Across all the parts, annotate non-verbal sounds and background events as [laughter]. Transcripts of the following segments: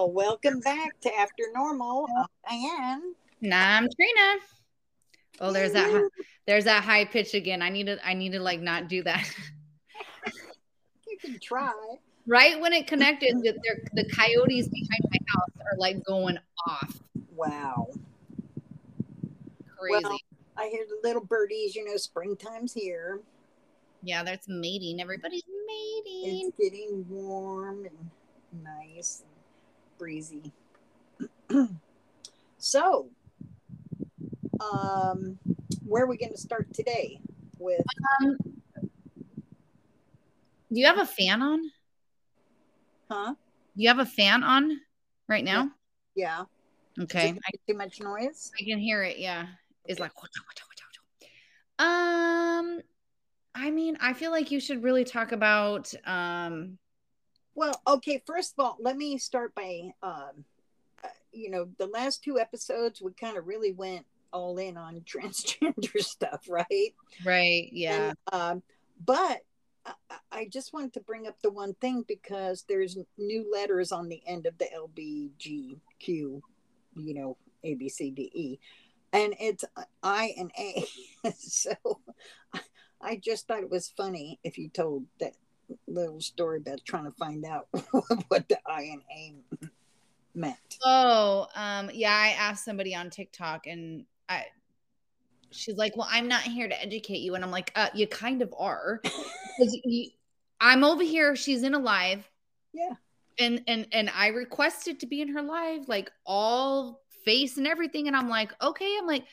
Well, welcome back to After Normal. Uh, I'm Diane. Nah, I'm Trina. Oh, there's that. There's that high pitch again. I need to. I need to like not do that. [laughs] You can try. right when it connected, the, the coyotes behind my house are like going off. Wow. Crazy. Well, I hear the little birdies, you know, springtime's here. yeah, that's mating. Everybody's mating. It's getting warm and nice and breezy. [clears throat] so, um, where are we going to start today? With Um, do you have a fan on? Huh? you have a fan on right now? Yeah. Okay, too much noise? I can hear it. Yeah, it's like. Um, I mean, I feel like you should really talk about um Well, okay. First of all, let me start by, um, uh, you know, the last two episodes we kind of really went all in on [laughs] transgender stuff, right? right, yeah. And, um, but I, I just wanted to bring up the one thing because there's new letters on the end of the LBGQ, you know, A B C D E, and it's I and A. [laughs] so I just thought it was funny if you told that little story about trying to find out [laughs] what the I and A meant. Oh, um, yeah, I asked somebody on TikTok and I she's like, Well, I'm not here to educate you. And I'm like, uh, you kind of are. [laughs] Because you, I'm over here, she's in a live, Yeah. and and and I requested to be in her live, like all face and everything. And I'm like, okay, I'm like,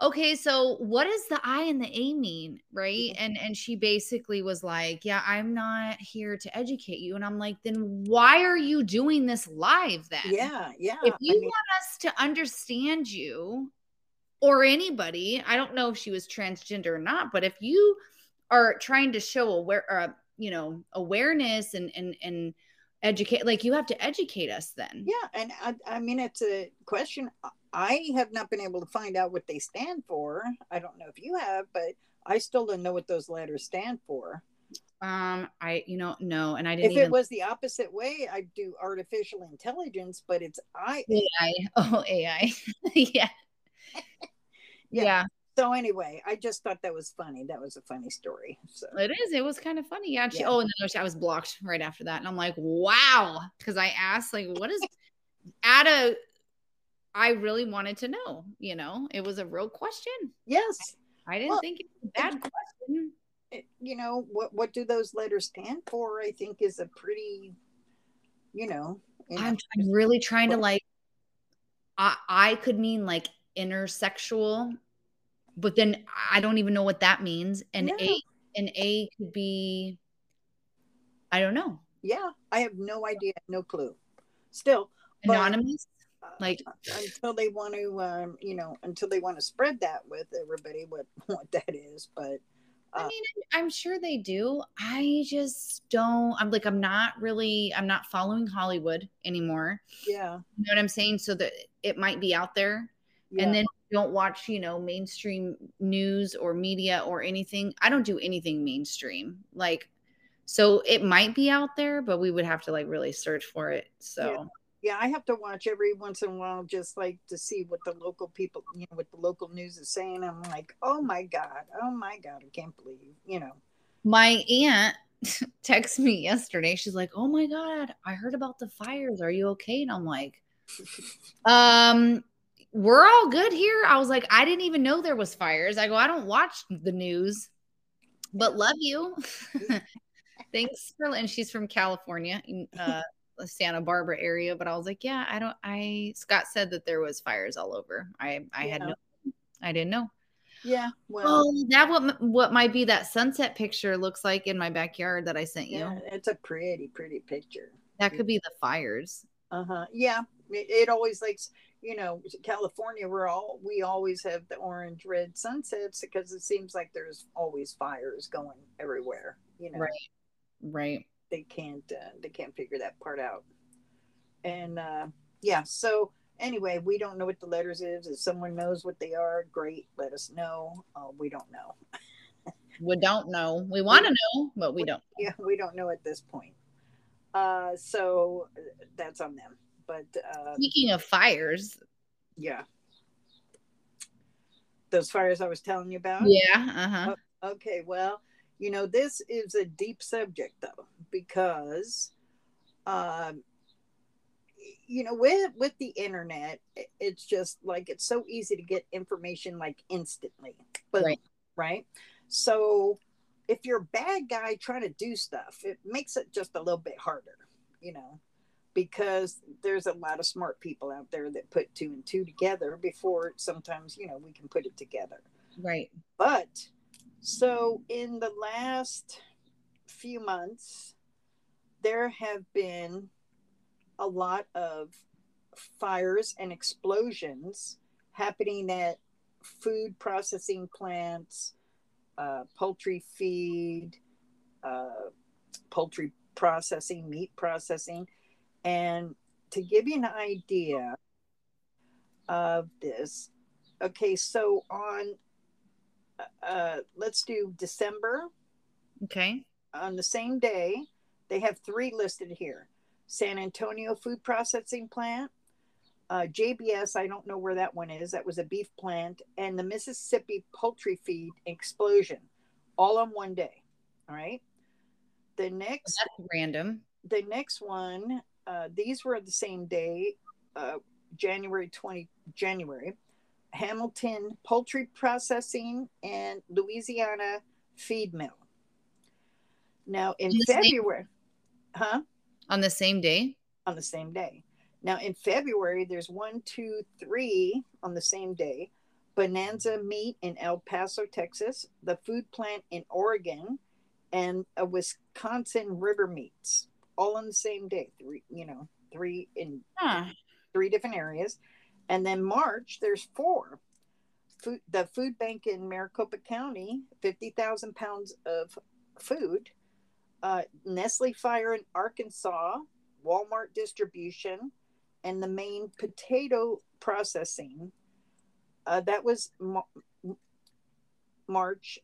okay, so what does the I and the A mean? Right. And and she basically was like, Yeah, I'm not here to educate you. And I'm like, then why are you doing this live then? Yeah. Yeah. if I you mean, want us to understand you or anybody i don't know if she was transgender or not but if you are trying to show aware uh, you know awareness and and and educate like you have to educate us then Yeah, and I, I mean, it's a question. I have not been able to find out what they stand for. I don't know if you have, but I still don't know what those letters stand for. um i you know no and i didn't If even it was the opposite way, I'd do artificial intelligence, but it's I. ai [laughs] oh ai [laughs] yeah [laughs] Yeah. yeah So anyway, I just thought that was funny. That was a funny story. So It is. It was kind of funny. Yeah. She, Yeah. Oh, and then I was blocked right after that. And I'm like, wow. Because I asked, like, what is at a, I really wanted to know, you know, it was a real question. yes, I didn't Well, think it was a bad question. it- you know what? What do those letters stand for? I think is a pretty, you know. I'm, I'm really trying to like, I, I could mean like intersexual, but then I don't even know what that means. And Yeah. A, and A could be, I don't know, yeah, I have no idea, no clue. Still, anonymous. Uh, Like, until they want to um, you know until they want to spread that with everybody what [laughs] what that is but I Uh, mean, I'm sure they do. I just don't. I'm like, I'm not really. I'm not following Hollywood anymore. yeah, You know what I'm saying? So that it might be out there, yeah and then don't watch, you know, mainstream news or media or anything. I don't do anything mainstream. Like, so it might be out there, but we would have to like really search for it. So yeah i have to watch every once in a while just like to see what the local people you know what the local news is saying i'm like oh my god oh my god i can't believe you know my aunt [laughs] texted me yesterday. She's like, "Oh my god, I heard about the fires. Are you okay?" And I'm like, [laughs] "Um, we're all good here." I was like, "I didn't even know there was fires." I go, "I don't watch the news, but love you." [laughs] Thanks for and she's from California, uh Santa Barbara area, but I was like, "Yeah, I don't I Scott said that there was fires all over. I I had no I didn't know." yeah well Oh, that what what might be that sunset picture looks like in my backyard that I sent you. yeah it's a pretty pretty picture That could be the fires. uh-huh yeah it, it always likes you know california we're all we always have the orange red sunsets because it seems like there's always fires going everywhere you know Right. Right. They can't uh, they can't figure that part out and uh yeah so anyway we don't know what the letters is if someone knows what they are great let us know uh, we don't know [laughs] We don't know. We want to know, but we don't. yeah we don't know at this point uh so uh, that's on them but uh, Speaking of fires, yeah, those fires I was telling you about. yeah, uh huh. Okay, well, you know, this is a deep subject though, because um you know, with with the internet, it's just like it's so easy to get information like instantly. But Right. right. So if you're a bad guy trying to do stuff, it makes it just a little bit harder, you know, because there's a lot of smart people out there that put two and two together before sometimes, you know, we can put it together. Right. But so in the last few months, there have been a lot of fires and explosions happening at food processing plants, uh, poultry feed, uh, poultry processing, meat processing. And to give you an idea of this, okay, so on uh, let's do December Okay. on the same day. They have three listed here: San Antonio Food Processing Plant, uh, JBS. I don't know where that one is. That was a beef plant, and the Mississippi Poultry Feed explosion, all on one day. All right. The next, That's random. the next one. Uh, these were the same day, uh, January twenty January. Hamilton Poultry Processing and Louisiana Feed Mill. Now in same- February, huh? On the same day. On the same day. Now in February, there's one, two, three on the same day. Bonanza Meat in El Paso, Texas, the food plant in Oregon, and a Wisconsin River Meats, all on the same day. Three, you know, three in Huh. three different areas. And then March, there's four. Food, the food bank in Maricopa County, 50,000 pounds of food. Uh, Nestle Fire in Arkansas, Walmart distribution, and the Maine potato processing. Uh, that was Mar- March,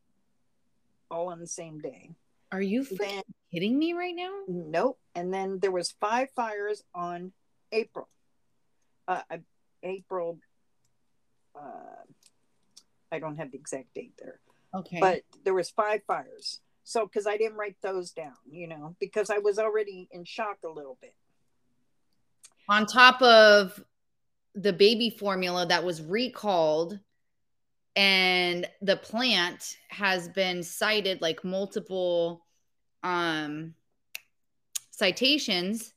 all on the same day. Are you Then kidding me right now? Nope. And then there was five fires on April. Uh, I- April. Uh, I don't have the exact date there, Okay. but there was five fires. So because I didn't write those down, you know, because I was already in shock a little bit. on top of the baby formula that was recalled and the plant has been cited like multiple um citations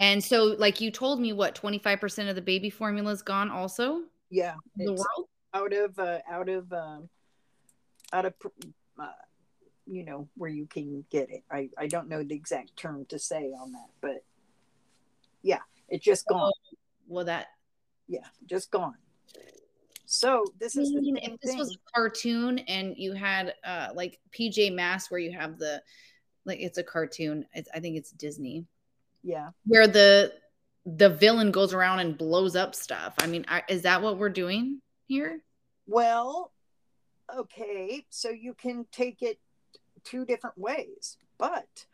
and so like you told me what 25% of the baby formula is gone also Yeah, the world out of uh, out of um, out of uh, you know where you can get it. I I don't know the exact term to say on that, but yeah, it's just gone. well that yeah, just gone. So this I is the if this thing. was a cartoon and you had uh like PJ Masks where you have the like it's a cartoon. It's, I think it's Disney yeah, where the the villain goes around and blows up stuff. I mean, I, is that what we're doing here? well, okay, so you can take it two different ways, but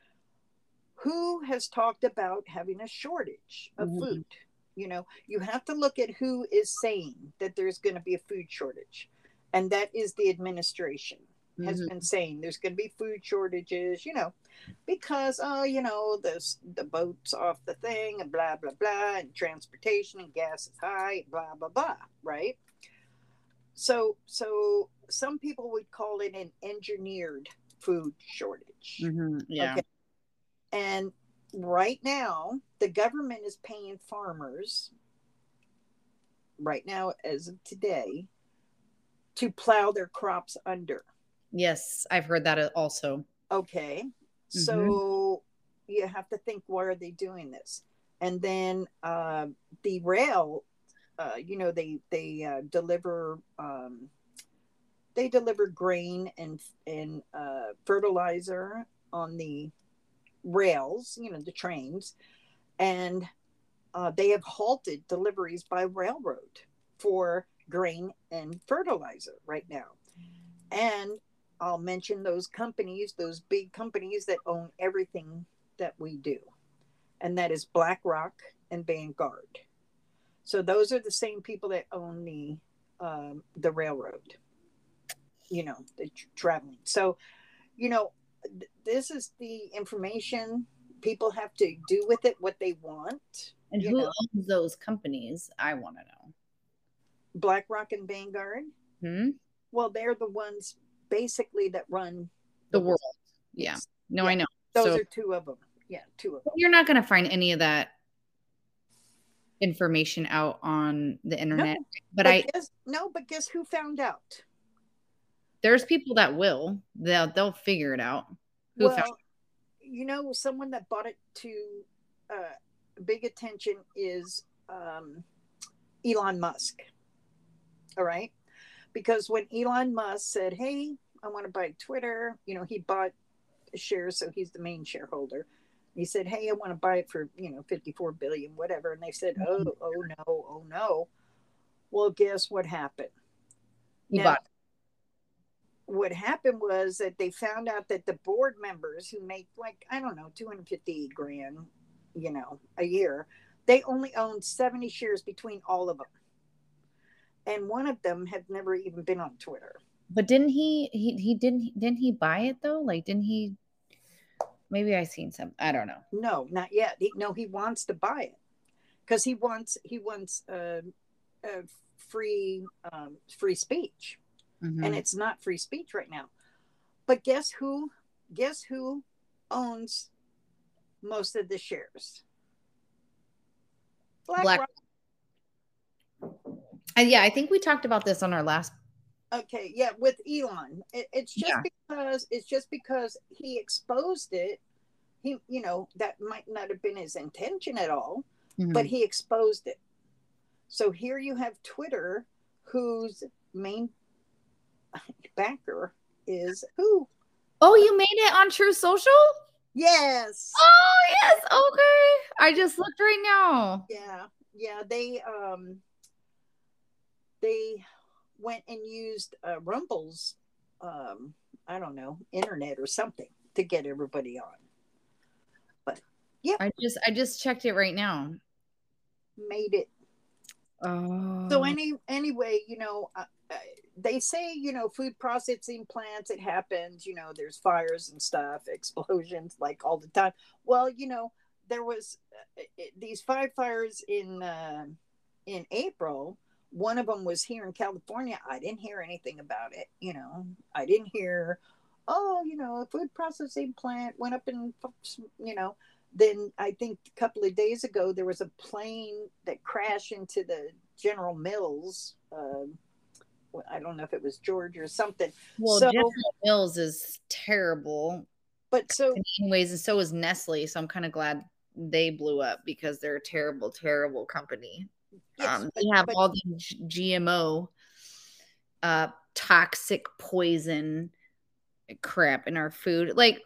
who has talked about having a shortage of Mhm. food? You know, you have to look at who is saying that there's going to be a food shortage, and that is the administration. Has Mhm. been saying there's going to be food shortages, you know, because oh, you know, the the boats off the thing and blah blah blah, and transportation and gas is high, blah blah blah, right? So so some people would call it an engineered food shortage. Mhm, Yeah. Okay. And right now, the government is paying farmers, right now, as of today, to plow their crops under. Yes, I've heard that also. Okay. So you have to think, why are they doing this? And then uh, the rail, uh, you know, they they uh, deliver um, they deliver grain and and uh, fertilizer on the rails, you know, the trains, and uh, they have halted deliveries by railroad for grain and fertilizer right now. And I'll mention those companies, those big companies that own everything that we do. And that is BlackRock and Vanguard. So those are the same people that own the um, the railroad. You know, the traveling. So, you know, th- this is the information people have to do with it what they want. And who know. owns those companies? I want to know. BlackRock and Vanguard. Hmm? Well, they're the ones basically that run The world. Yeah. No, Yeah. I know. Those So- are two of them. Yeah, two of them. You're not going to find any of that information out on the internet. but I guess, no, but guess who found out? there's people that will. They'll they'll figure it out. Who well, found you know, someone that bought it to uh, big attention is um, Elon Musk. All right, because when Elon Musk said, "Hey, I want to buy Twitter," you know, he bought shares, so he's the main shareholder. He said, "Hey, I want to buy it for you know fifty-four billion, whatever," and they said, "Oh, mm-hmm. oh no, oh no." Well, guess what happened? you Now, bought what happened was that they found out that the board members who make like i don't know 250 grand you know a year they only owned 70 shares between all of them and one of them had never even been on twitter But didn't he he he didn't didn't he buy it though? Like didn't he maybe I seen some I don't know. no not yet he, no he wants to buy it because he wants he wants uh, uh, free um, free speech Mhm. and it's not free speech right now. But guess who? Guess who owns most of the shares? BlackRock. Black- Uh, yeah, I think we talked about this on our last Okay, yeah, with Elon, it, it's just Yeah. because it's just because he exposed it. He, you know, that might not have been his intention at all, Mhm. but he exposed it. So here you have Twitter, whose main [laughs] backer is who? Oh, you made it on Truth Social? Yes. Oh, yes. Okay. I just looked right now. yeah yeah they um they went and used uh, rumble's um i don't know internet or something to get everybody on But yeah, I just I just checked it right now. made it Oh. so any anyway you know uh, uh, they say you know food processing plants it happens you know there's fires and stuff [laughs] explosions like all the time well you know there was uh, it, these five fires in uh, in april one of them was here in california i didn't hear anything about it you know i didn't hear oh you know a food processing plant went up in you know then I think a couple of days ago there was a plane that crashed into the General Mills. Um, well, I don't know if it was George or something, well, so- General Mills is terrible but so anyways, and so is Nestle. So I'm kind of glad they blew up because they're a terrible, terrible company. Yes, um, they have but- all the GMO, uh, toxic poison crap in our food. Like,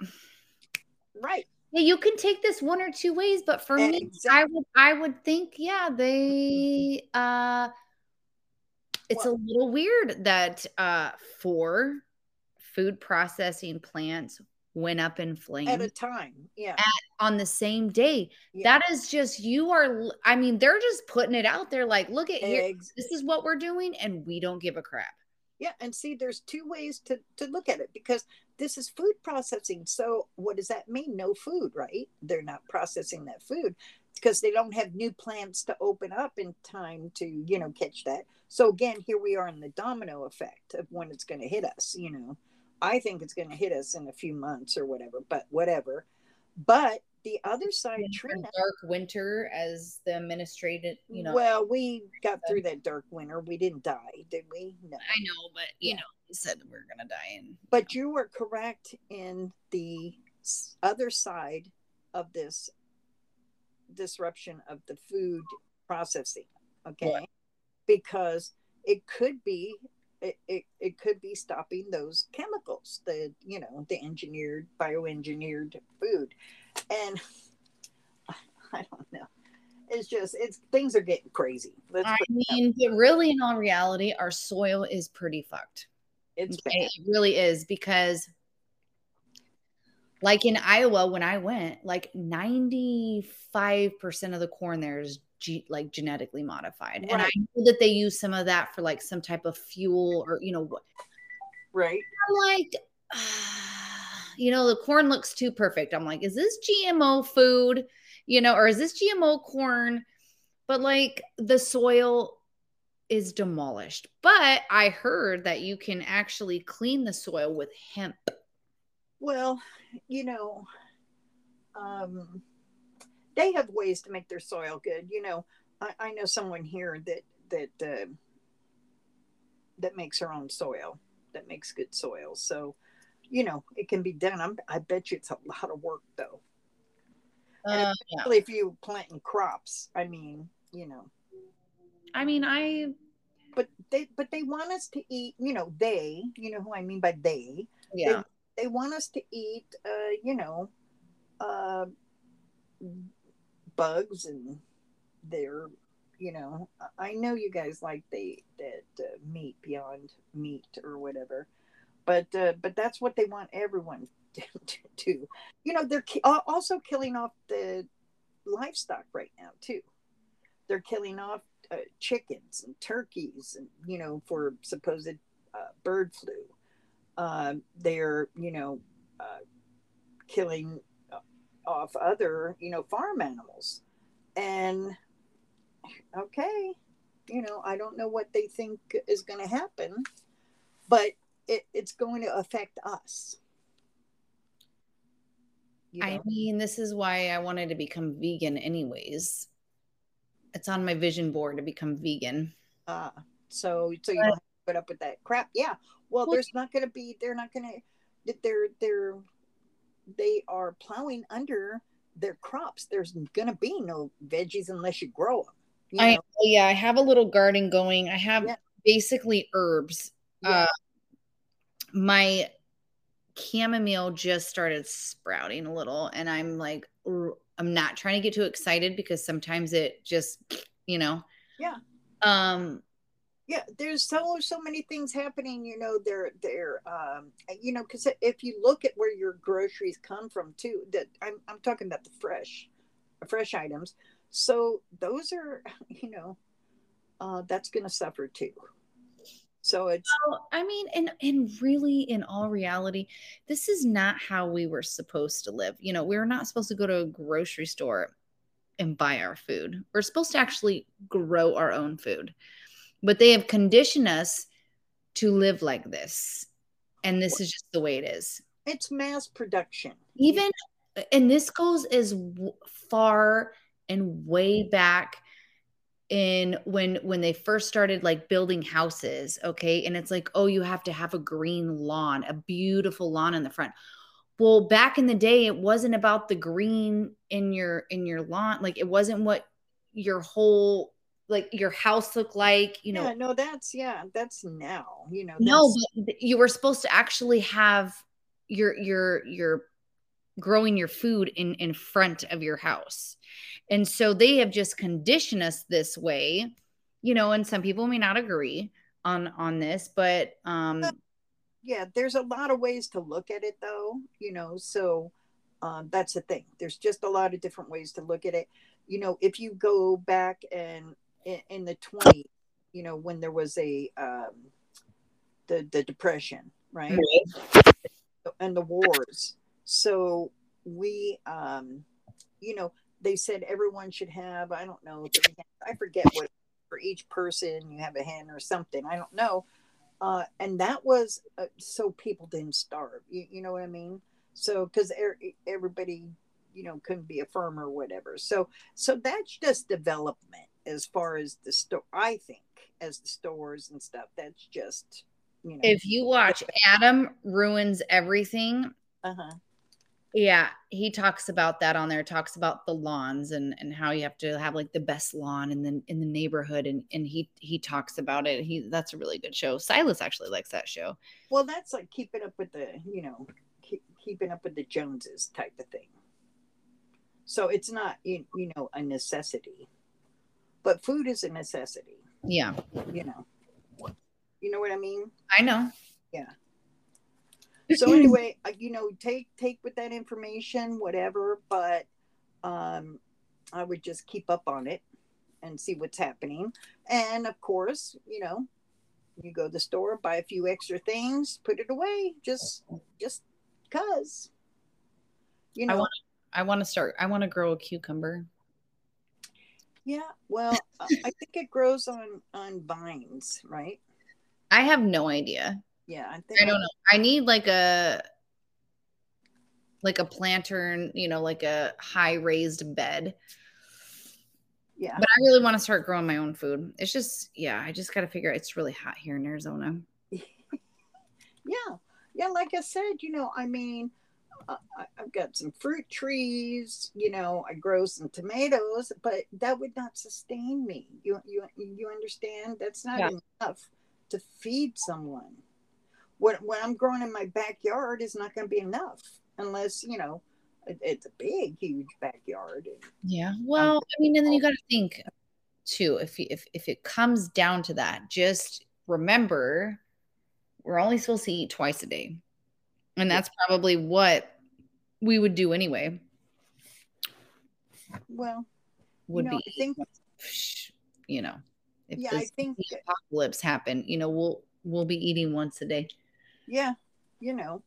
right. yeah, you can take this one or two ways, but for me, I would, I would think, yeah, they, uh, it's a little weird that uh, four food processing plants went up in flames At a time, yeah, on the same day. Yeah. That is just you are. I mean, they're just putting it out there. Like, look at here. This is what we're doing, and we don't give a crap. yeah. And see, there's two ways to to look at it because this is food processing. So what does that mean? No food, right? They're not processing that food because they don't have new plants to open up in time to you know catch that. So again, here we are in the domino effect of when it's going to hit us. You know, I think it's going to hit us in a few months or whatever, but whatever. But the other side, Trina. dark winter, as the administrative, you know. well, we got through that dark winter. We didn't die, did we? No. I know, but you Yeah. know, he said we're gonna die, and But you were correct in the other side of this disruption of the food processing. Okay. What? Because it could be. It, it, it could be stopping those chemicals, the you know the engineered bioengineered food, and [laughs] I don't know. It's just it's things are getting crazy. Let's I put it that way. mean, but really, in all reality, our soil is pretty fucked. it's bad. It really is because like in Iowa when I went, like 95% of the corn there is ge- like genetically modified. Right. And I know that they use some of that for like some type of fuel or, you know, what. Right. I'm like, uh, [sighs] you know, the corn looks too perfect. I'm like, is this GMO food? You know, or is this GMO corn? But like the soil is demolished. But I heard that you can actually clean the soil with hemp. Well, you know, um, they have ways to make their soil good. You know, I, I know someone here that that uh, that makes her own soil, that makes good soil. So, you know, it can be done. I'm, I bet you it's a lot of work though. Uh, especially yeah. if you planting crops. I mean, you know. I mean, I. But they, but they want us to eat. You know, they. You know who I mean by they. Yeah. They, want us to eat. Uh, you know, uh, bugs and they're you know i know you guys like the that uh, meat beyond meat or whatever but uh, but that's what they want everyone [laughs] to do you know they're ki- also killing off the livestock right now too they're killing off uh, chickens and turkeys and you know for supposed uh, bird flu uh, they're you know uh, killing off other, you know, farm animals. And okay, you know, I don't know what they think is going to happen, but it, it's going to affect us. You know? I mean, this is why I wanted to become vegan, anyways. It's on my vision board to become vegan. Ah, uh, so so you don't put up with that crap. Yeah. Well, well there's not going to be. They're not going to. They're they're they are plowing under their crops. There's going to be no veggies unless you grow them. You I yeah, I have a little garden going. I have yeah. basically herbs. Yeah. Uh, my chamomile just started sprouting a little, and I'm like, I'm not trying to get too excited because sometimes it just, you know, yeah. Um, yeah there's so so many things happening you know they're they're um you know because if you look at where your groceries come from too that i'm, I'm talking about the fresh fresh items. So those are [laughs] you know uh that's gonna suffer too. So it's well, i mean and and really in all reality this is not how we were supposed to live. You know we we're not supposed to go to a grocery store and buy our food. We're supposed to actually grow our own food but they have conditioned us to live like this. And this is just the way it is. It's mass production. Even, and this goes as far and way back in when when they first started like building houses okay and it's like oh you have to have a green lawn a beautiful lawn in the front well back in the day it wasn't about the green in your in your lawn like it wasn't what your whole like your house look like you know yeah, no that's yeah that's now you know no but you were supposed to actually have your your your growing your food in in front of your house. And so they have just conditioned us this way you know and some people may not agree on on this but um yeah there's a lot of ways to look at it though you know so um, that's the thing. There's just a lot of different ways to look at it. You know if you go back and in, in the 20s, you know, when there was a um, the the depression, right? And the wars. So we, um, you know, they said everyone should have. I don't know. I forget what for each person you have a hen or something. I don't know. Uh, and that was uh, so people didn't starve. You, you know what I mean? So because er, everybody, you know, couldn't be a farmer or whatever. So so that's just development as far as the store i think as the stores and stuff that's just you know. If you watch adam ruins everything uh-huh. yeah he talks about that on there talks about the lawns and and how you have to have like the best lawn in the in the neighborhood and and he he talks about it. He that's a really good show. Silas actually likes that show. Well that's like keeping up with the you know keep, keeping up with the joneses type of thing. So it's not you, you know a necessity but food is a necessity. Yeah. You know. You know what I mean? I know. Yeah. so anyway, uh, you know, take take with that information, whatever. But um, I would just keep up on it and see what's happening. And of course, you know, you go to the store, buy a few extra things, put it away, just just cause. You know, I want I want to start. I want to grow a cucumber. Yeah, well, I think it grows on on vines, right? I have no idea. Yeah, I think I don't know. I need like a like a planter, you know, like a high raised bed. Yeah. But I really want to start growing my own food. It's just, yeah, I just got to figure out it's really hot here in Arizona. [laughs] yeah. Yeah. Like I said, you know, I mean, I, have got some fruit trees, you know, I grow some tomatoes, but that would not sustain me. You, you, you understand? That's not yeah. enough to feed someone. What, what I'm growing in my backyard is not going to be enough unless, you know, it's a big, huge backyard. Yeah. Well, I mean, and then you got to think too, if, if, if it comes down to that, just remember we're only supposed to eat twice a day. And that's probably what we would do anyway. Well, would you know, be, I think, you know, if yeah, I think apocalypse happen, you know, we'll, we'll be eating once a day. Yeah. You know,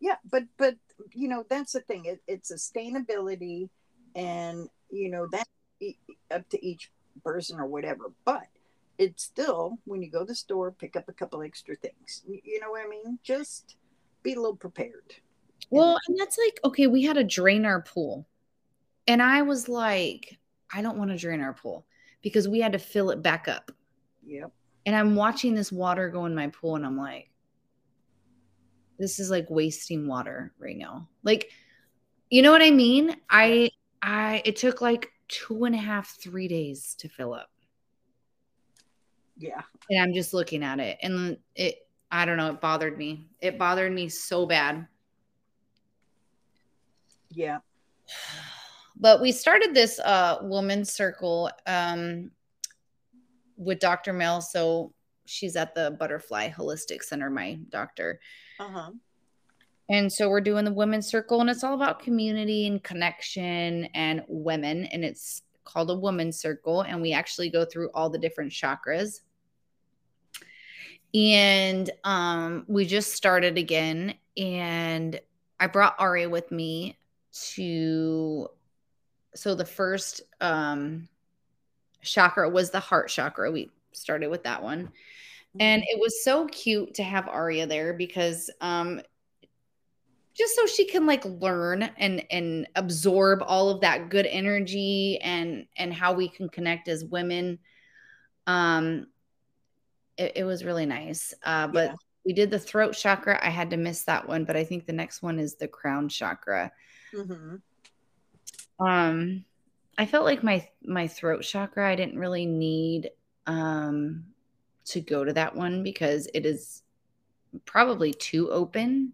yeah, but, but you know that's the thing it, it's sustainability and you know that up to each person or whatever but it's still when you go to the store pick up a couple extra things you know what i mean just be a little prepared well and that's like okay we had to drain our pool and i was like i don't want to drain our pool because we had to fill it back up yep and i'm watching this water go in my pool and i'm like this is like wasting water right now. Like, you know what I mean? I, I, it took like two and a half, three days to fill up. Yeah. And I'm just looking at it and it, I don't know, it bothered me. It bothered me so bad. Yeah. But we started this uh woman's circle um with Dr. Mel. So she's at the Butterfly Holistic Center, my doctor. Uh-huh. And so we're doing the women's circle, and it's all about community and connection and women. And it's called a woman's circle. And we actually go through all the different chakras. And um, we just started again. And I brought Aria with me to. So the first um, chakra was the heart chakra. We started with that one. And mm-hmm. it was so cute to have Aria there because um, just so she can like learn and and absorb all of that good energy and and how we can connect as women um it, it was really nice uh but yeah. we did the throat chakra i had to miss that one but i think the next one is the crown chakra mm-hmm. um i felt like my my throat chakra i didn't really need um to go to that one because it is probably too open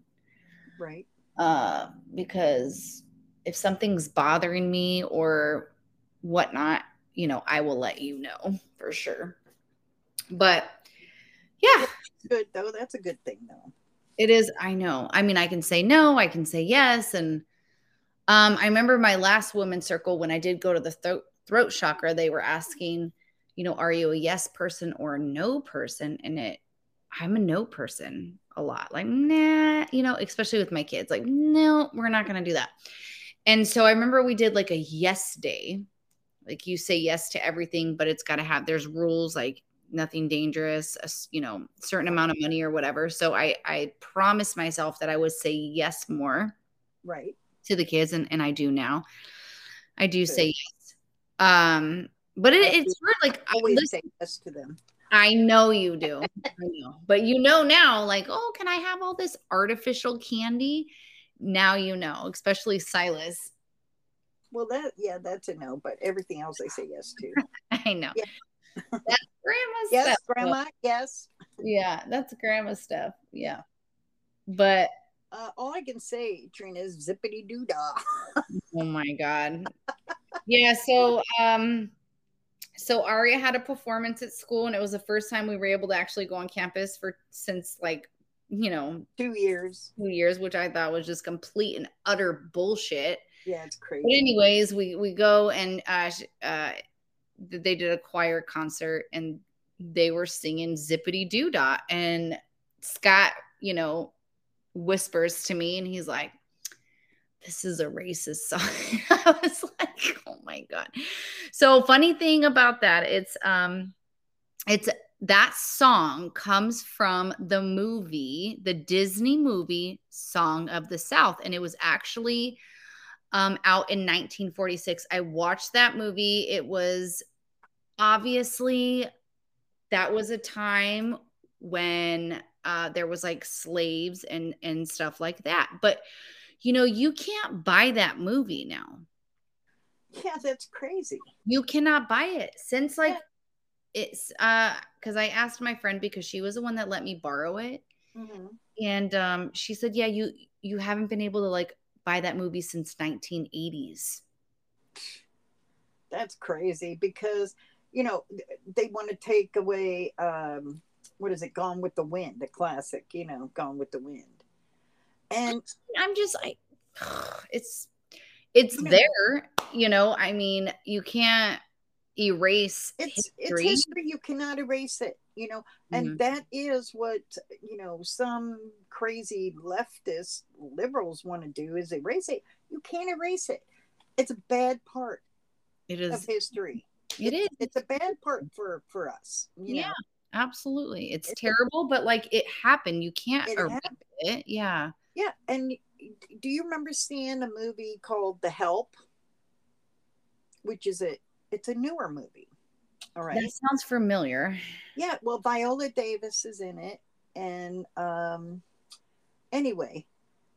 right uh, because if something's bothering me or whatnot, you know, I will let you know for sure. But yeah, good though. That's a good thing though. It is. I know. I mean, I can say no, I can say yes. And um, I remember my last women's circle when I did go to the throat, throat chakra, they were asking, you know, are you a yes person or a no person? And it, I'm a no person a lot. Like, nah, you know, especially with my kids, like, no, we're not going to do that. And so I remember we did like a yes day. Like you say yes to everything, but it's got to have, there's rules like nothing dangerous, a, you know, certain amount of money or whatever. So I, I promised myself that I would say yes more. Right. To the kids. And, and I do now. I do say yes. Um, but it, it's hard. Like always I, say yes to them. I know you do. I know. But you know now, like, oh, can I have all this artificial candy? Now you know, especially Silas. Well, that yeah, that's a no. But everything else, I say yes to. [laughs] I know. Yeah. That's grandma yes, stuff. grandma. Yes. Yeah, that's grandma stuff. Yeah, but uh, all I can say, Trina, is zippity doo dah. oh my god. Yeah. So, um, so Aria had a performance at school, and it was the first time we were able to actually go on campus for since like you know, two years. Two years, which I thought was just complete and utter bullshit. Yeah, it's crazy. But anyways, we we go and uh, uh, they did a choir concert and they were singing Zippity Doo Dah, and Scott, you know, whispers to me, and he's like, "This is a racist song." [laughs] I was like, "Oh my god!" So funny thing about that, it's um, it's that song comes from the movie, the Disney movie Song of the South. And it was actually um, out in 1946. I watched that movie. It was obviously that was a time when uh, there was like slaves and and stuff like that. But you know, you can't buy that movie now. Yeah, that's crazy. You cannot buy it since like it's uh because I asked my friend because she was the one that let me borrow it. Mm-hmm. And um, she said, "Yeah, you you haven't been able to like buy that movie since 1980s." That's crazy because you know they want to take away um, what is it? Gone with the Wind, the classic. You know, Gone with the Wind. And I'm just like, [sighs] it's it's there. You know, I mean, you can't erase it's history. it's history you cannot erase it you know and mm-hmm. that is what you know some crazy leftist liberals want to do is erase it you can't erase it it's a bad part it is of history It it's, it's a bad part for for us yeah know? Absolutely it's, it's terrible a, but like it happened you can't it erase it yeah yeah and do you remember seeing a movie called the help which is a it's a newer movie. All right. That sounds familiar. Yeah, well, Viola Davis is in it, and um, anyway,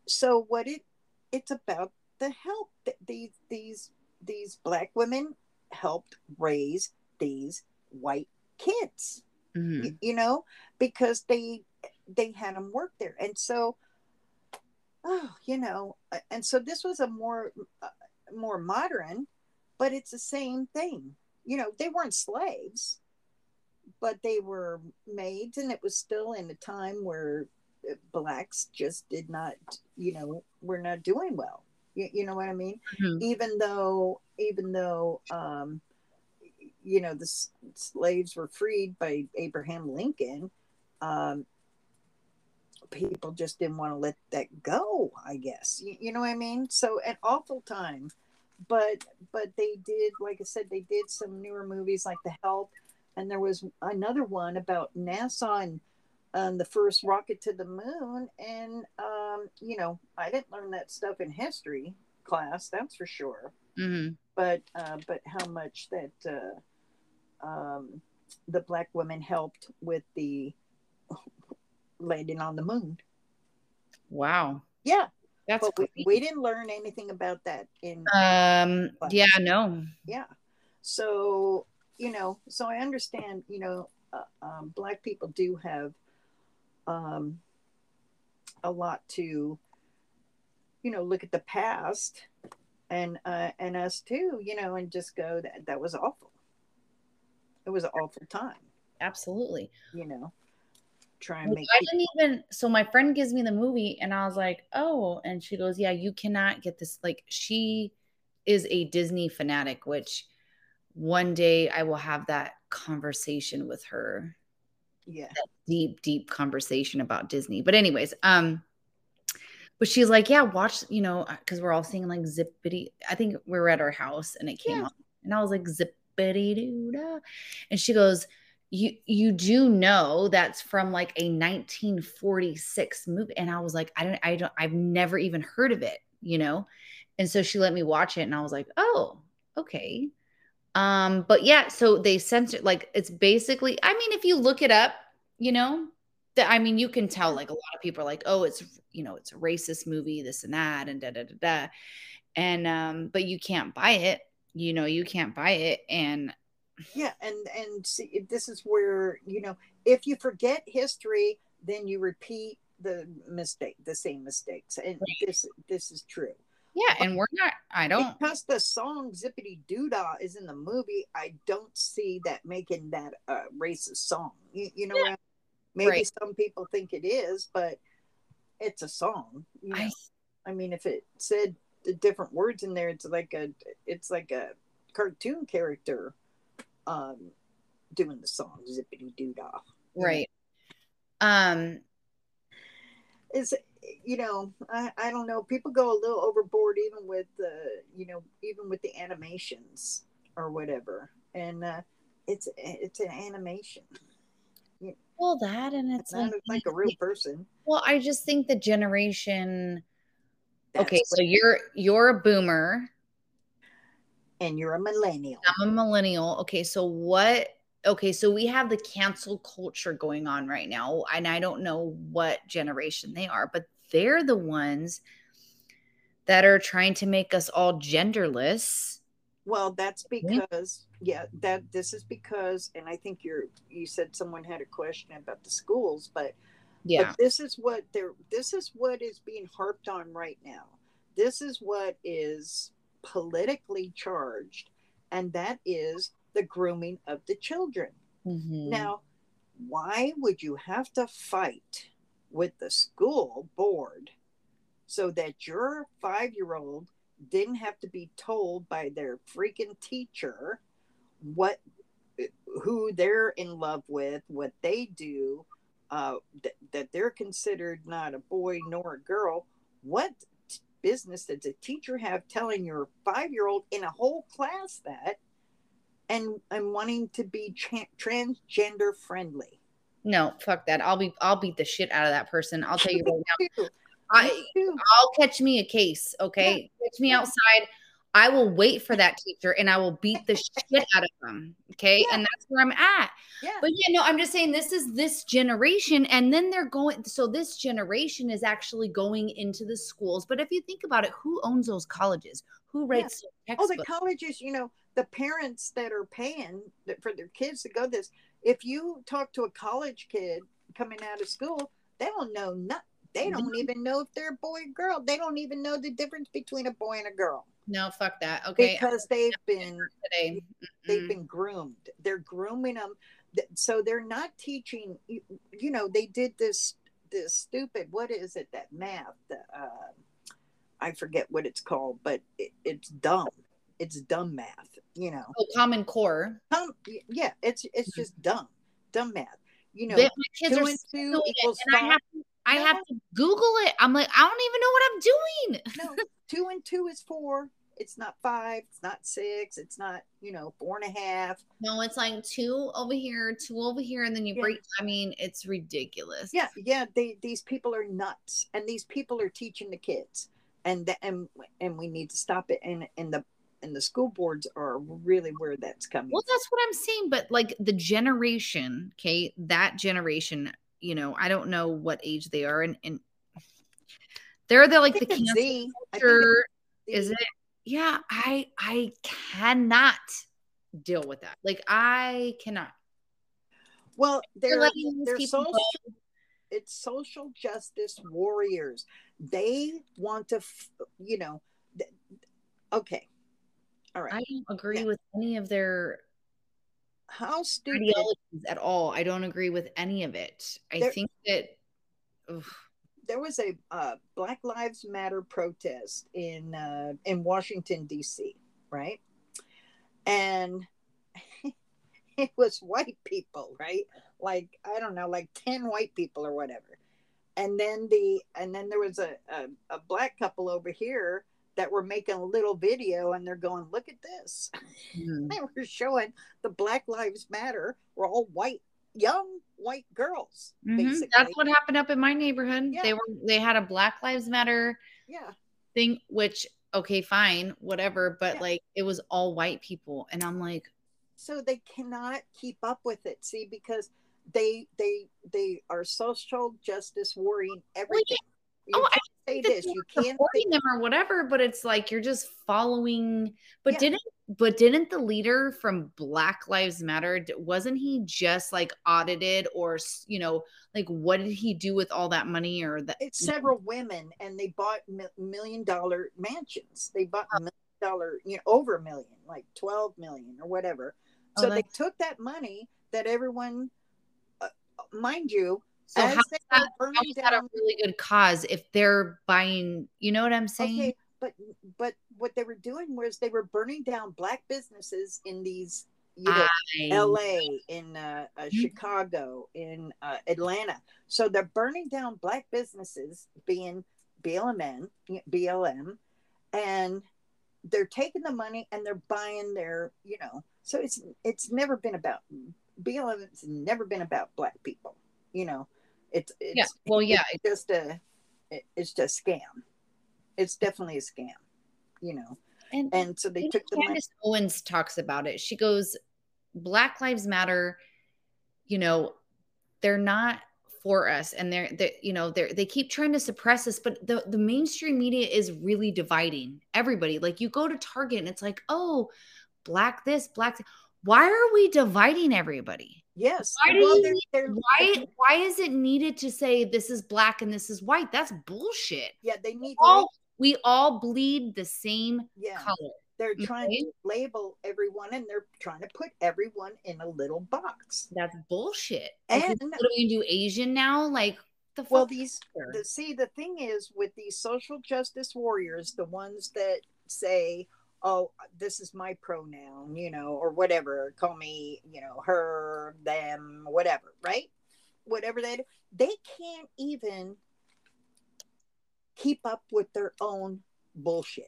so what it it's about the help that these these these black women helped raise these white kids. Mm-hmm. You, you know, because they they had them work there, and so oh, you know, and so this was a more uh, more modern but it's the same thing. You know, they weren't slaves, but they were maids, and it was still in a time where uh, blacks just did not, you know, were not doing well. You, you know what I mean? Mm-hmm. Even though, even though, um, you know, the s- slaves were freed by Abraham Lincoln, um, people just didn't want to let that go. I guess you, you know what I mean. So, an awful time but but they did like i said they did some newer movies like the help and there was another one about nasa and um, the first rocket to the moon and um, you know i didn't learn that stuff in history class that's for sure mm-hmm. but uh, but how much that uh, um, the black women helped with the landing on the moon. Wow. Yeah. That's but we, we, didn't learn anything about that in um class. yeah no. Yeah. So you know so i understand you know uh, um, black people do have um a lot to you know look at the past and uh and us too you know and just go that that was awful it was an awful time absolutely you know try and make. I didn't even. So my friend gives me the movie, and I was like, "Oh," and she goes, "Yeah, you cannot get this." Like she is a Disney fanatic, which one day I will have that conversation with her. Yeah, deep, deep conversation about Disney. But anyways, um, but she's like, "Yeah, watch," you know, because we're all seeing like zippity. I think we were at our house, and it came yeah. up, and I was like, "Zippity doo da," and she goes you you do know that's from like a 1946 movie. And i was like i don't i don't i've never even heard of it you know? And so she let me watch it and i was like oh okay. Um but yeah so they censor like it's basically i mean if you look it up you know that i mean you can tell like a lot of people are like oh it's you know it's a racist movie this and that and da da da da. And um but you can't buy it you know you can't buy it and yeah and and see this is where you know if you forget history then you repeat the mistake the same mistakes and right. this this is true yeah and we're not i don't because the song zippity doo dah is in the movie i don't see that making that a racist song you, you know yeah. Maybe Right. some people think it is, but it's a song. you know. I I mean, if it said different words in there, it's like a it's like a cartoon character um doing the song zippity doo dah. right. Um Is you know, I, I don't know. People go a little overboard even with the you know, even with the animations or whatever. And uh it's it's an animation. well that and It's it's not like, like a real person. well, I just think the generation okay, so you're you're a boomer. and you're a millennial. I'm a millennial. Okay, so what? Okay, so we have the cancel culture going on right now, and I don't know what generation they are, but they're the ones that are trying to make us all genderless. Well, that's because yeah, that this is because, and I think you're you said someone had a question about the schools, but Yeah, but this is what they're this is what is being harped on right now. This is what is politically charged, and that is the grooming of the children. Mhm. Now, why would you have to fight with the school board so that your five year old didn't have to be told by their freaking teacher what who they're in love with, what they do, uh, th- that they're considered not a boy nor a girl? What t- business does a teacher have telling your five year old in a whole class that? and and wanting to be tra- transgender friendly. no, fuck that. I'll be I'll beat the shit out of that person. I'll tell you [laughs] right now. I, I'll catch me a case, okay? Catch me Yeah. outside. I will wait for that teacher and I will beat the [laughs] shit out of them. Okay. Yeah. And that's where I'm at. Yeah. But yeah, no, I'm just saying this is this generation. And then they're going, so this generation is actually going into the schools. But if you think about it, who owns those colleges? Who writes those oh, the colleges, you know, the parents that are paying that for their kids to go this. If you talk to a college kid coming out of school, they don't know nothing. They don't even know if they're a boy or girl. They don't even know the difference between a boy and a girl no, fuck that. Okay. because they've been Today. they've been groomed they're grooming them so they're not teaching you, know they did this this stupid what is it that math the, uh, i forget what it's called but it, it's dumb it's dumb math you know Oh, Common Core. dumb, yeah it's it's just dumb dumb math you know That my kids two are and two equals and I have to, I have to Google it. I'm like, I don't even know what I'm doing. no [laughs] two and two is four it's not five it's not six it's not you know four and a half No, it's like two over here, two over here, and then you Yeah. break. I mean, it's ridiculous. yeah yeah they these people are nuts and these people are teaching the kids and the, and and we need to stop it and and the and the school boards are really where that's coming Well, that's what I'm saying. But like the generation, okay, that generation, you know, I don't know what age they are, and and they're the like the cancel Z. I think culture. Is it? Yeah, I I cannot deal with that. Like I cannot. well They're they're letting these they're people social go. it's social justice warriors they want to you know th- okay all right I don't agree Yeah. with any of their how stupid ideologies at all. I don't agree with any of it. I think that there was a uh, Black Lives Matter protest in uh, in Washington D.C. Right, and [laughs] it was white people, right? Like I don't know, like ten white people or whatever. And then the and then there was a, a, a black couple over here that were making a little video, and they're going, "Look at this." [laughs] mm, they were showing the Black Lives Matter were all white, young white girls, mhm. basically. that's what happened up in my neighborhood. Yeah. They were they had a Black Lives Matter yeah. thing, which okay, fine, whatever, but Yeah. like it was all white people, and I'm like, so they cannot keep up with it see because they they they are social justice worrying everything you oh, I say this you can't supporting them or whatever, but it's like you're just following. But Yeah. didn't but didn't the leader from Black Lives Matter wasn't he just like audited or you know like what did he do with all that money or that? it's several women and they bought mi- million dollar mansions they bought a million dollar you know over a million like 12 million or whatever Oh, so they took that money that everyone uh, mind you So how, is that, how is that a really good cause if they're buying? You know what I'm saying? Okay, but but what they were doing was they were burning down black businesses in these, you know, I- L.A., in uh, uh, Mhm. Chicago, in uh, Atlanta. So they're burning down black businesses, being BLM, BLM, and they're taking the money and they're buying their, you know. So it's it's never been about BLM. It's never been about black people, you know. It's, it's yeah. Well, yeah. it's just a it's just a scam. It's definitely a scam, you know. And, And so they took the money. Candace Owens talks about it. She goes, Black Lives Matter, you know, they're not for us. And they're, they you know, they're, they keep trying to suppress us, but the, the mainstream media is really dividing everybody. Like you go to Target and it's like, oh, black this, black. th- Why are we dividing everybody? Yes. Why do well, they're, need- they're, Why, why is it needed to say this is black and this is white? That's bullshit. Yeah, they need. All, we all bleed the same yeah, color. they're trying okay. to label everyone, and they're trying to put everyone in a little box. That's bullshit. And- what do we do? Asian now? Like the fuck? Well, these the, see the thing is with these social justice warriors, the ones that say, "Oh, this is my pronoun," you know, or whatever, call me, you know, her, them, whatever, right? Whatever they do, they can't even keep up with their own bullshit.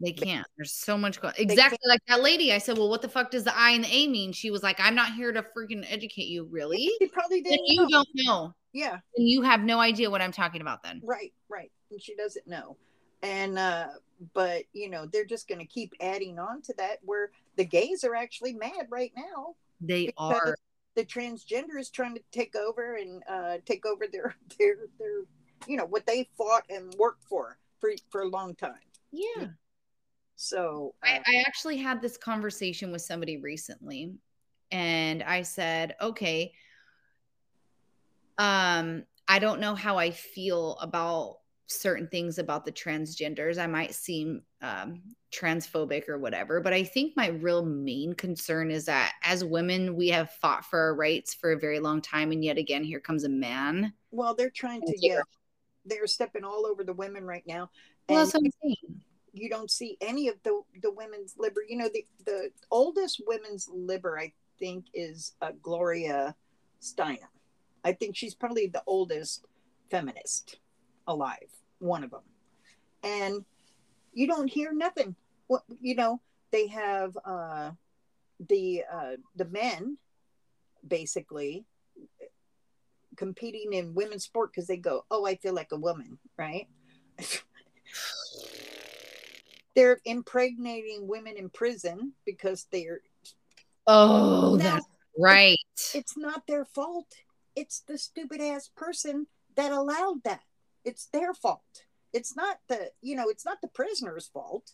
they can't. There's so much going. Exactly like that lady. I said, "Well, what the fuck does the I and the A mean?" She was like, "I'm not here to freaking educate you." Really? She probably didn't. you know. don't know. Yeah, Then you have no idea what I'm talking about. Then right, right. And she doesn't know. And uh but you know, they're just gonna keep adding on to that where the gays are actually mad right now. they are. the transgender is trying to take over and uh take over their their their you know what they fought and worked for for for a long time. Yeah. So I, uh, I actually had this conversation with somebody recently, and I said, okay, um, I don't know how I feel about certain things about the transgenders. I might seem um, transphobic or whatever, but I think my real main concern is that as women, we have fought for our rights for a very long time, and yet again, here comes a man. well they're trying to yeah they're stepping all over the women right now. Well, And that's what I'm saying. you don't see any of the the women's liber you know the the oldest women's liber i think is uh, gloria steinem i think she's probably the oldest feminist alive one of them and you don't hear nothing what you know they have uh the uh the men basically competing in women's sport because they go oh i feel like a woman right? [laughs] They're impregnating women in prison because they're Oh, No. that's right. it's not their fault. It's the stupid ass person that allowed that. It's their fault. It's not the you know it's not the prisoner's fault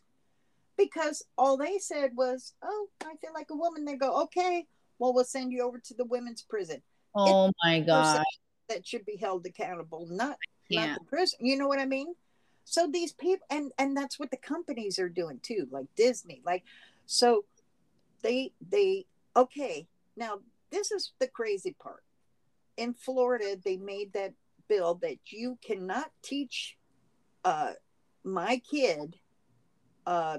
because all they said was oh i feel like a woman. They go okay well we'll send you over to the women's prison Oh my god. that should be held accountable not Yeah. not the prison you know what i mean so these people and and that's what the companies are doing too like disney like so they they okay now this is the crazy part in florida they made that bill that you cannot teach uh my kid uh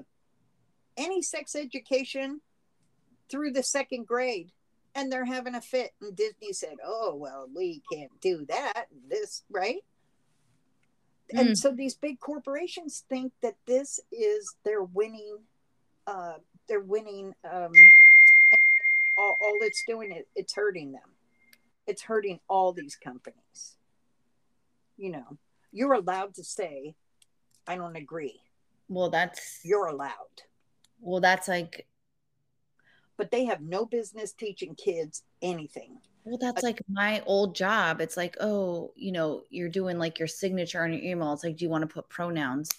any sex education through the second grade and they're having a fit and disney said oh well we can't do that this right? Mm. and so these big corporations think that this is their winning uh they're winning um all, all it's doing it it's hurting them. It's hurting all these companies. You know you're allowed to say i don't agree. Well, that's you're allowed. Well, that's like but they have no business teaching kids anything Well, that's like my old job. It's like, oh, you know, you're doing like your signature on your email. It's like, do you want to put pronouns?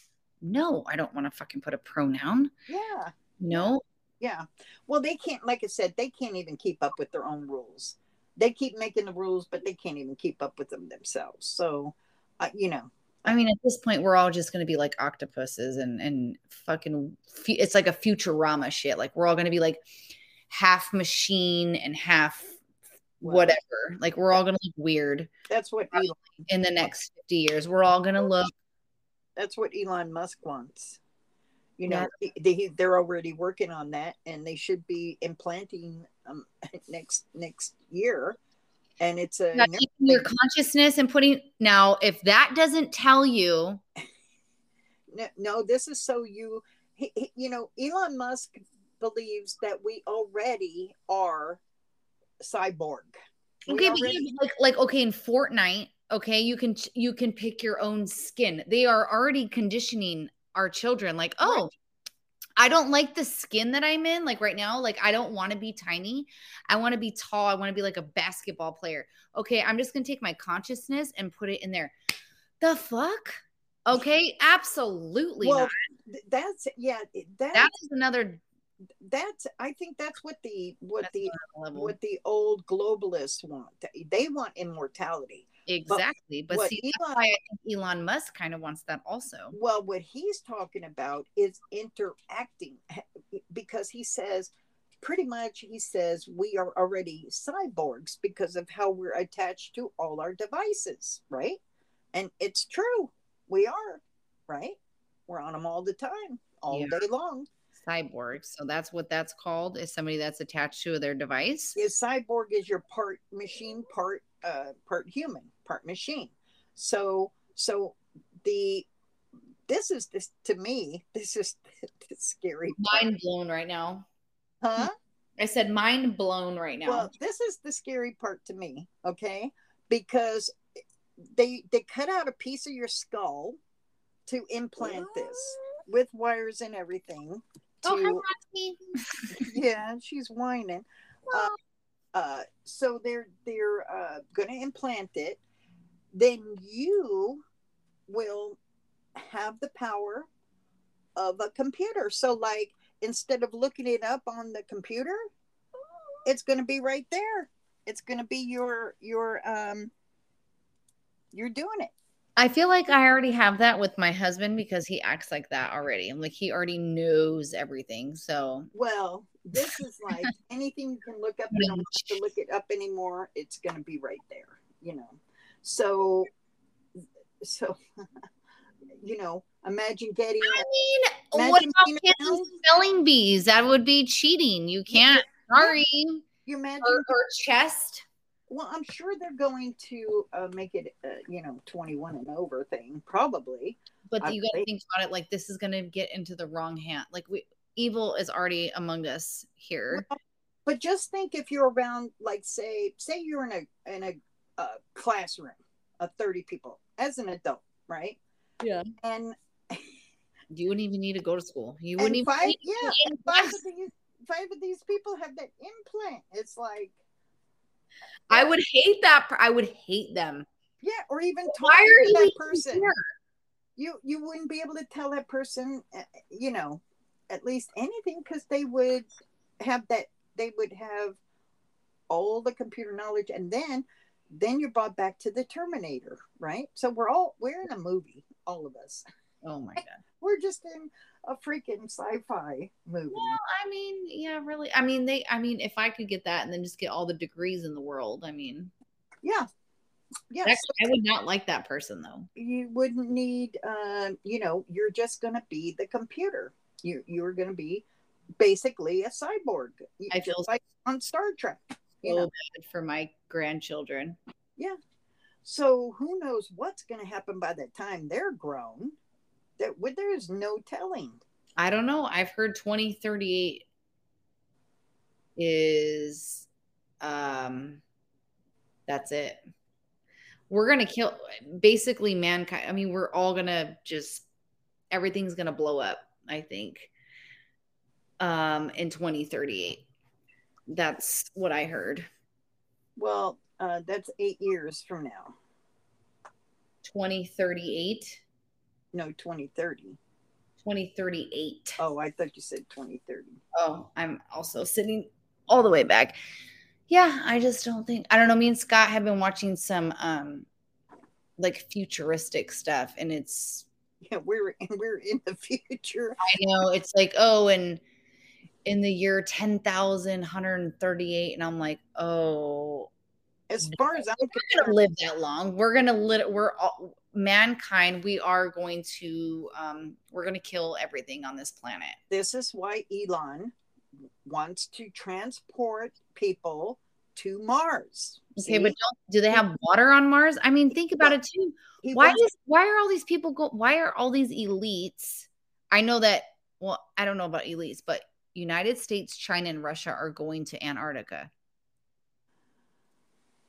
No, I don't want to fucking put a pronoun. yeah No. yeah well they can't like i said they can't even keep up with their own rules they keep making the rules but they can't even keep up with them themselves so uh, you know I mean, at this point, we're all just going to be like octopuses and and fucking. It's like a Futurama shit. Like we're all going to be like half machine and half whatever. Like we're all gonna look weird That's what Elon, in the next 50 years. We're all gonna look that's what Elon Musk wants. You know, he, they, they're already working on that, and they should be implanting um, [laughs] next next year. And it's a Yeah, your consciousness and putting now if that doesn't tell you [laughs] no, no this is so you he, he- you know elon musk believes that we already are cyborg okay but already- yeah, but like like okay in fortnite okay you can you can pick your own skin they are already conditioning our children like oh I don't like the skin that I'm in. Like right now, like I don't want to be tiny. I want to be tall. I want to be like a basketball player. Okay, I'm just gonna take my consciousness and put it in there. The fuck? Okay, absolutely well not. that's yeah that's That is another that's i think that's what the what that's the what the old globalists want they want immortality exactly. But, what see, that's Elon- why I think Elon Musk kind of wants that also. Well, what he's talking about is interacting eh, because he says, pretty much, he says we are already cyborgs because of how we're attached to all our devices, right? And it's true. We are, right? We're on them all the time, all Yeah. day long. Cyborg. So that's what that's called. Is somebody that's attached to their device. Is cyborg is your part machine, part uh, part human, part machine. So, so the this is this to me. [laughs] This is [laughs] the scary part. Mind blown right now. huh? I said mind blown right now. Well, this is the scary part to me, okay? Because they they cut out a piece of your skull to implant this with wires and everything. To, oh, hi, [laughs] yeah, she's whining. Uh, uh, so they're they're uh, going to implant it. Then you will have the power of a computer. So, like, instead of looking it up on the computer, it's going to be right there. It's going to be your your um. You're doing it. I feel like I already have that with my husband because he acts like that already. I'm like he already knows everything. So Well, this is like [laughs] anything you can look up. You don't have to look it up anymore. It's going to be right there. You know. So, so, [laughs] you know, imagine getting. I mean, what about kids around- spelling bees? That would be cheating. You can't. Sorry. You imagine. Or, or chest. Well, I'm sure they're going to uh, make it, uh, you know, 21 and over thing, probably. But I you got to think- about it like this is going to get into the wrong hand. Like we, evil is already among us here. But just think if you're around, like, say, say you're in a in a uh, classroom of 30 people as an adult, right? Yeah. And [laughs] You wouldn't even need to go to school. You wouldn't even. five, yeah, five of these five of these people have that implant. It's like, I would hate that. I would hate them. yeah, or even talking to that person. here? you you wouldn't be able to tell that person uh, you know at least anything because they would have that they would have all the computer knowledge and then then you're brought back to the terminator right so we're all we're in a movie all of us Oh my god. we're just in a freaking sci-fi movie Well, I mean, yeah, really. I mean, they. I mean, if I could get that and then just get all the degrees in the world, I mean, yeah yes that- I would not like that person though. you wouldn't need uh, you know you're just going to be the computer you you're going to be basically a cyborg I feel like on star trek you So know bad for my grandchildren. Yeah. So who knows what's going to happen by the time they're grown? There is no telling. I don't know. I've heard 2038 is um that's it. We're going to kill basically mankind. I mean, we're all going to just everything's going to blow up, I think. Um in 2038. That's what I heard. Well, uh, that's eight years from now. 2038, No, 2030. 2038. Oh, I thought you said 2030. Oh, I'm also sitting all the way back. Yeah, I just don't think I don't know. Me and Scott have been watching some um like futuristic stuff and it's Yeah, we're we're in the future. I know it's like, oh, and in the year 10,138 and I'm like, oh, as far as I'm we're gonna live that long. We're gonna live. We're all mankind. We are going to. Um, we're gonna kill everything on this planet. This is why Elon wants to transport people to Mars. Okay, See? but do they have water on Mars? I mean, think about it too. Why is why are all these people go? Why are all these elites? I know that. Well, I don't know about elites, but United States, China, and Russia are going to Antarctica.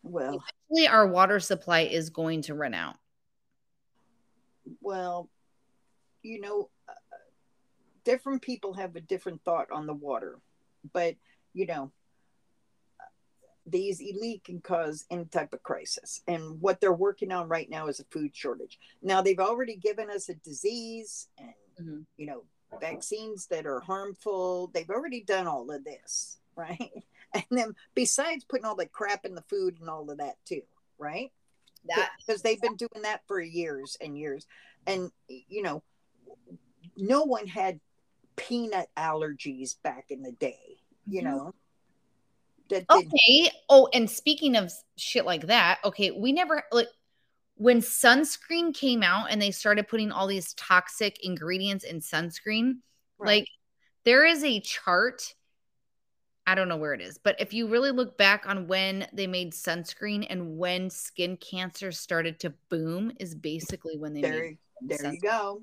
Well, Eventually our water supply is going to run out. Well, you know, uh, different people have a different thought on the water, but you know, these elite can cause any type of crisis. And what they're working on right now is a food shortage. Now they've already given us a disease and mm-hmm. you know vaccines that are harmful. They've already done all of this, [laughs] right? And then besides putting all the crap in the food and all of that too, right? That because they've been doing that for years and years. And you know, no one had peanut allergies back in the day, you mm-hmm. know. That okay. Oh, and speaking of shit like that, okay, we never like when sunscreen came out and they started putting all these toxic ingredients in sunscreen, right. like there is a chart. I don't know where it is, but if you really look back on when they made sunscreen and when skin cancer started to boom, is basically when they there, made there you go.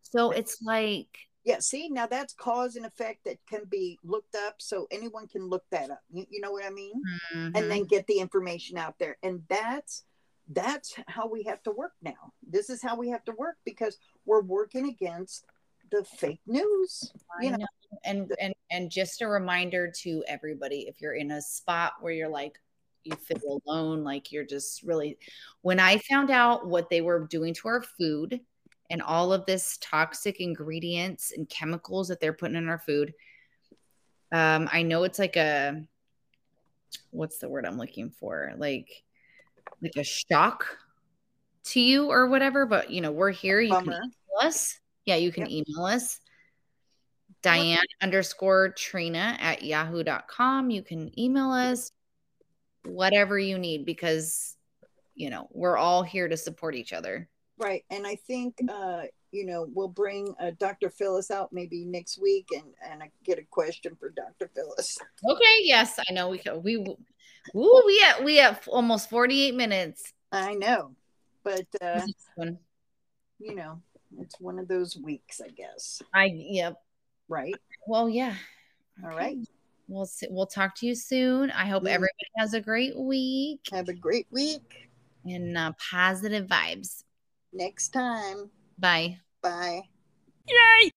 So it's like yeah, see, now that's cause and effect that can be looked up. So anyone can look that up. You, you know what I mean? Mm-hmm. And then get the information out there. And that's that's how we have to work now. This is how we have to work because we're working against the fake news. You know? know. And and and just a reminder to everybody if you're in a spot where you're like you feel alone, like you're just really when I found out what they were doing to our food and all of this toxic ingredients and chemicals that they're putting in our food. Um, I know it's like a what's the word I'm looking for? Like like a shock to you or whatever, but you know, we're here. You Bummer. can email us. Yeah, you can yep. email us. Diane underscore Trina at yahoo.com. You can email us whatever you need because you know we're all here to support each other. Right. And I think uh, you know, we'll bring uh, Dr. Phyllis out maybe next week and and I get a question for Dr. Phyllis. Okay, yes, I know we can we Ooh, we have we have almost 48 minutes. I know. But uh [laughs] you know, it's one of those weeks, I guess. I yep. Right. Well, yeah. All okay. right. We'll see, we'll talk to you soon. I hope everybody has a great week. Have a great week. And uh, positive vibes. Next time. Bye. Bye. Yay!